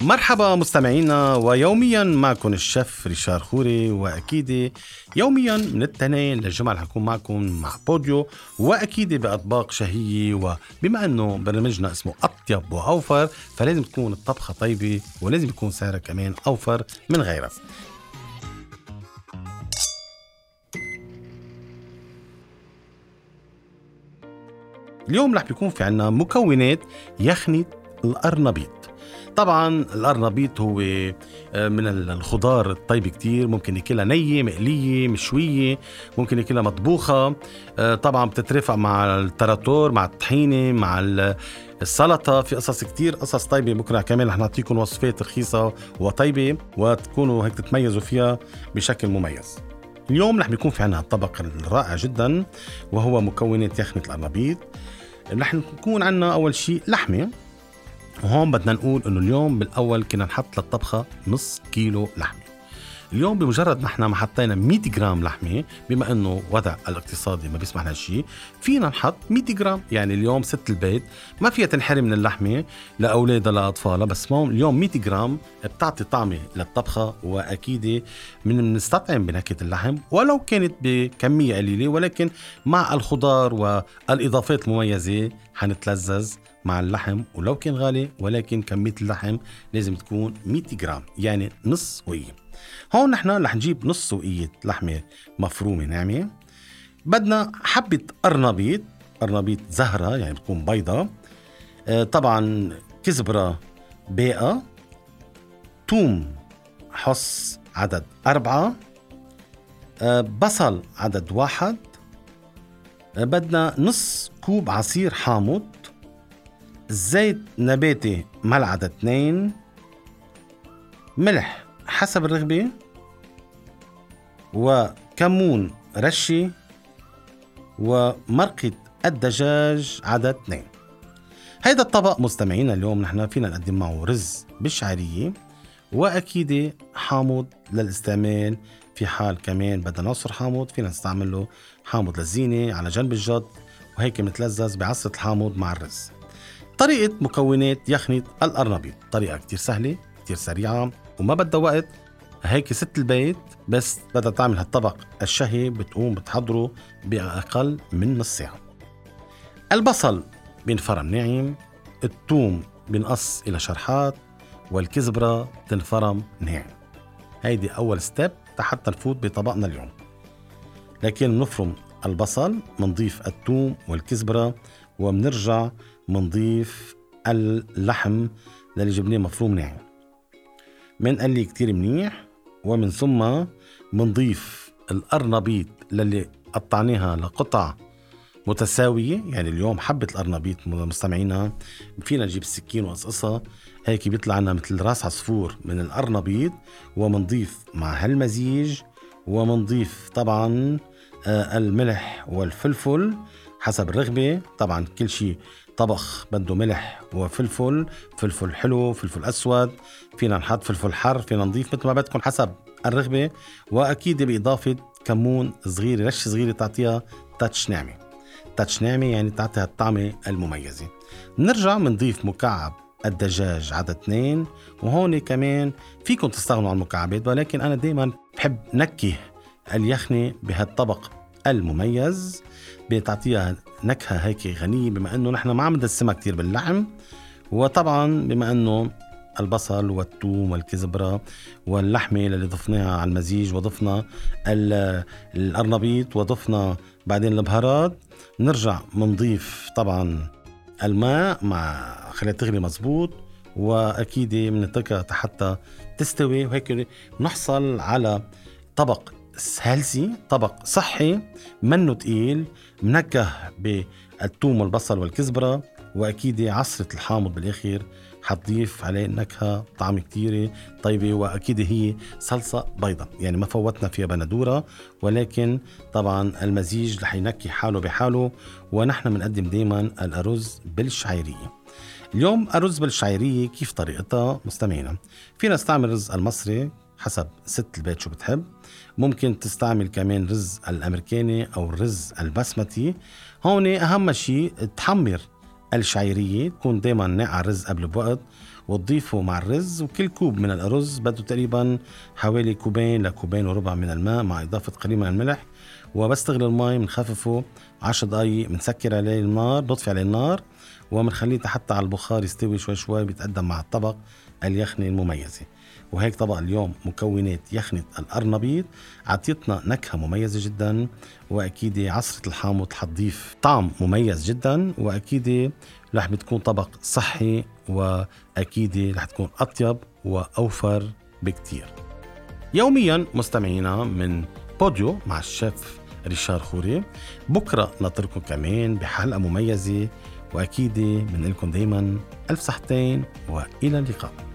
مرحبا مستمعينا ويوميا معكم الشيف ريشار خوري وأكيد يوميا من الاثنين للجمعة رح أكون معكم مع بوديو وأكيد بأطباق شهية وبما إنه برنامجنا اسمه أطيب وأوفر فلازم تكون الطبخة طيبة ولازم يكون سعرها كمان أوفر من غيرها. اليوم رح بيكون في عنا مكونات يخنة القرنبيط طبعا القرنبيط هو آه، من الخضار الطيبة كتير ممكن ياكلها نية مقلية مشوية ممكن ياكلها مطبوخة. آه، طبعا بتترافق مع التراتور مع الطحينة مع السلطة. في قصص كتير قصص طيبة بكرة كمان رح نعطيكم وصفات رخيصة وطيبة وتكونوا هيك تتميزوا فيها بشكل مميز. اليوم رح بيكون في عنا الطبق الرائع جدا وهو مكونات يخنة القرنبيط رح نكون عنا أول شيء لحمة. وهون بدنا نقول إنه اليوم بالأول كنا نحط للطبخة نص كيلو لحمة. اليوم بمجرد نحن ما حطينا 100 جرام لحمة بما إنه وضع الاقتصادي ما بيسمح لهالشيء فينا نحط 100 جرام. يعني اليوم ست البيت ما فيها تنحرم من اللحمة لأولادها لأطفالها بس اليوم 100 جرام بتعطي طعمة للطبخة وأكيد من نستطعم بنكهة اللحم ولو كانت بكمية قليلة ولكن مع الخضار والإضافات المميزة حنتلذذ. مع اللحم ولو كان غالي ولكن كمية اللحم لازم تكون 100 جرام يعني نص وقيه هون نحن رح نجيب نص وقية لحمة مفرومة ناعمة. بدنا حبة قرنبيط قرنبيط زهرة يعني بتكون بيضة. آه طبعا كزبرة باقة. توم حص عدد أربعة. آه بصل عدد واحد. آه بدنا نص كوب عصير حامض. زيت نباتي ملعقة اثنين ملح حسب الرغبة وكمون رشي ومرقة الدجاج عدد اثنين هيدا الطبق مستمعينا اليوم نحن فينا نقدم معه رز بالشعرية وأكيد حامض للاستعمال. في حال كمان بدنا نعصر حامض فينا نستعمل له حامض للزينة على جنب الجد وهيك بنتلذذ بعصرة الحامض مع الرز. طريقة مكونات يخنة القرنبيط طريقة كتير سهلة كتير سريعة وما بدها وقت. هيك ست البيت بس بدها تعمل هالطبق. الشهي بتقوم بتحضره بأقل من نص ساعة. البصل بينفرم ناعم الثوم بينقص إلى شرحات والكزبرة تنفرم ناعم. هيدي أول ستيب حتى نفوت بطبقنا اليوم. لكن نفرم البصل منضيف الثوم والكزبرة وبنرجع منضيف اللحم اللي جبناه مفروم ناعم. منقلي كتير منيح ومن ثم منضيف القرنبيط للي قطعناها لقطع متساوية. يعني اليوم حبة القرنبيط مستمعينا فينا نجيب السكين ونقصقصها هيك بيطلع لنا مثل راس عصفور من القرنبيط ومنضيف مع هالمزيج ومنضيف طبعا آه، الملح والفلفل. حسب الرغبة. طبعا كل شيء طبخ بده ملح وفلفل فلفل حلو فلفل أسود فينا نحط فلفل حر فينا نضيف مثل ما بدكم حسب الرغبة. وأكيد بإضافة كمون صغير رش صغيرة تعطيها تاتش ناعمة. تاتش ناعمة يعني تعطيها الطعمة المميزة. نرجع بنضيف مكعب الدجاج عدد اثنين. وهون كمان فيكم تستغنوا عن المكعبات ولكن أنا دايما بحب نكه اليخنة بهالطبق. المميز بتعطيها نكهة هيك غنية بما إنه نحن ما عم ندسمها كثير باللحم وطبعا بما إنه البصل والثوم والكزبرة واللحمة اللي ضفناها على المزيج وضفنا القرنبيط وضفنا بعدين البهارات نرجع منضيف طبعا الماء مع خليها تغلي مزبوط وأكيد بنتركها حتى تستوي وهيك نحصل على طبق هيلسي طبق صحي منه تقيل منكه بالثوم والبصل والكزبرة وأكيد عصرة الحامض بالآخر. حتضيف عليه نكهة طعم كتيرة طيبة وأكيد هي صلصة بيضة. يعني ما فوتنا فيها بندورة ولكن طبعا المزيج رح ينكي حاله بحاله ونحن بنقدم دايما الأرز بالشعيرية. اليوم الرز بالشعيرية كيف طريقتها؟ مستمعينا فينا نستعمل رز المصري. حسب ست البيت شو بتحب. ممكن تستعمل كمان رز الأمريكاني أو الرز البسمتي. هون أهم شيء تحمر الشعيرية تكون دايما ناقع الرز قبل بوقت وتضيفه مع الرز وكل كوب من الأرز بده تقريبا حوالي كوبين لكوبين وربع من الماء مع إضافة قليل من الملح. وبس تغلي المي بنخففه 10 دقايق بنسكر عليه النار بنطفي عليه النار وبنخليه حتى على البخار يستوي شوي شوي بيتقدم مع الطبق اليخنة المميزة. وهيك طبق اليوم مكونات يخنة الأرنبيط عطيتنا نكهة مميزة جدا وأكيد عصرة الحامض حتضيف طعم مميز جدا وأكيد رح بتكون طبق صحي وأكيد رح تكون أطيب وأوفر بكتير. يوميا مستمعينا من بوديو مع الشيف ريشار خوري. بكرة نطركم كمان بحلقة مميزة وأكيد من لكم دايما ألف صحتين وإلى اللقاء.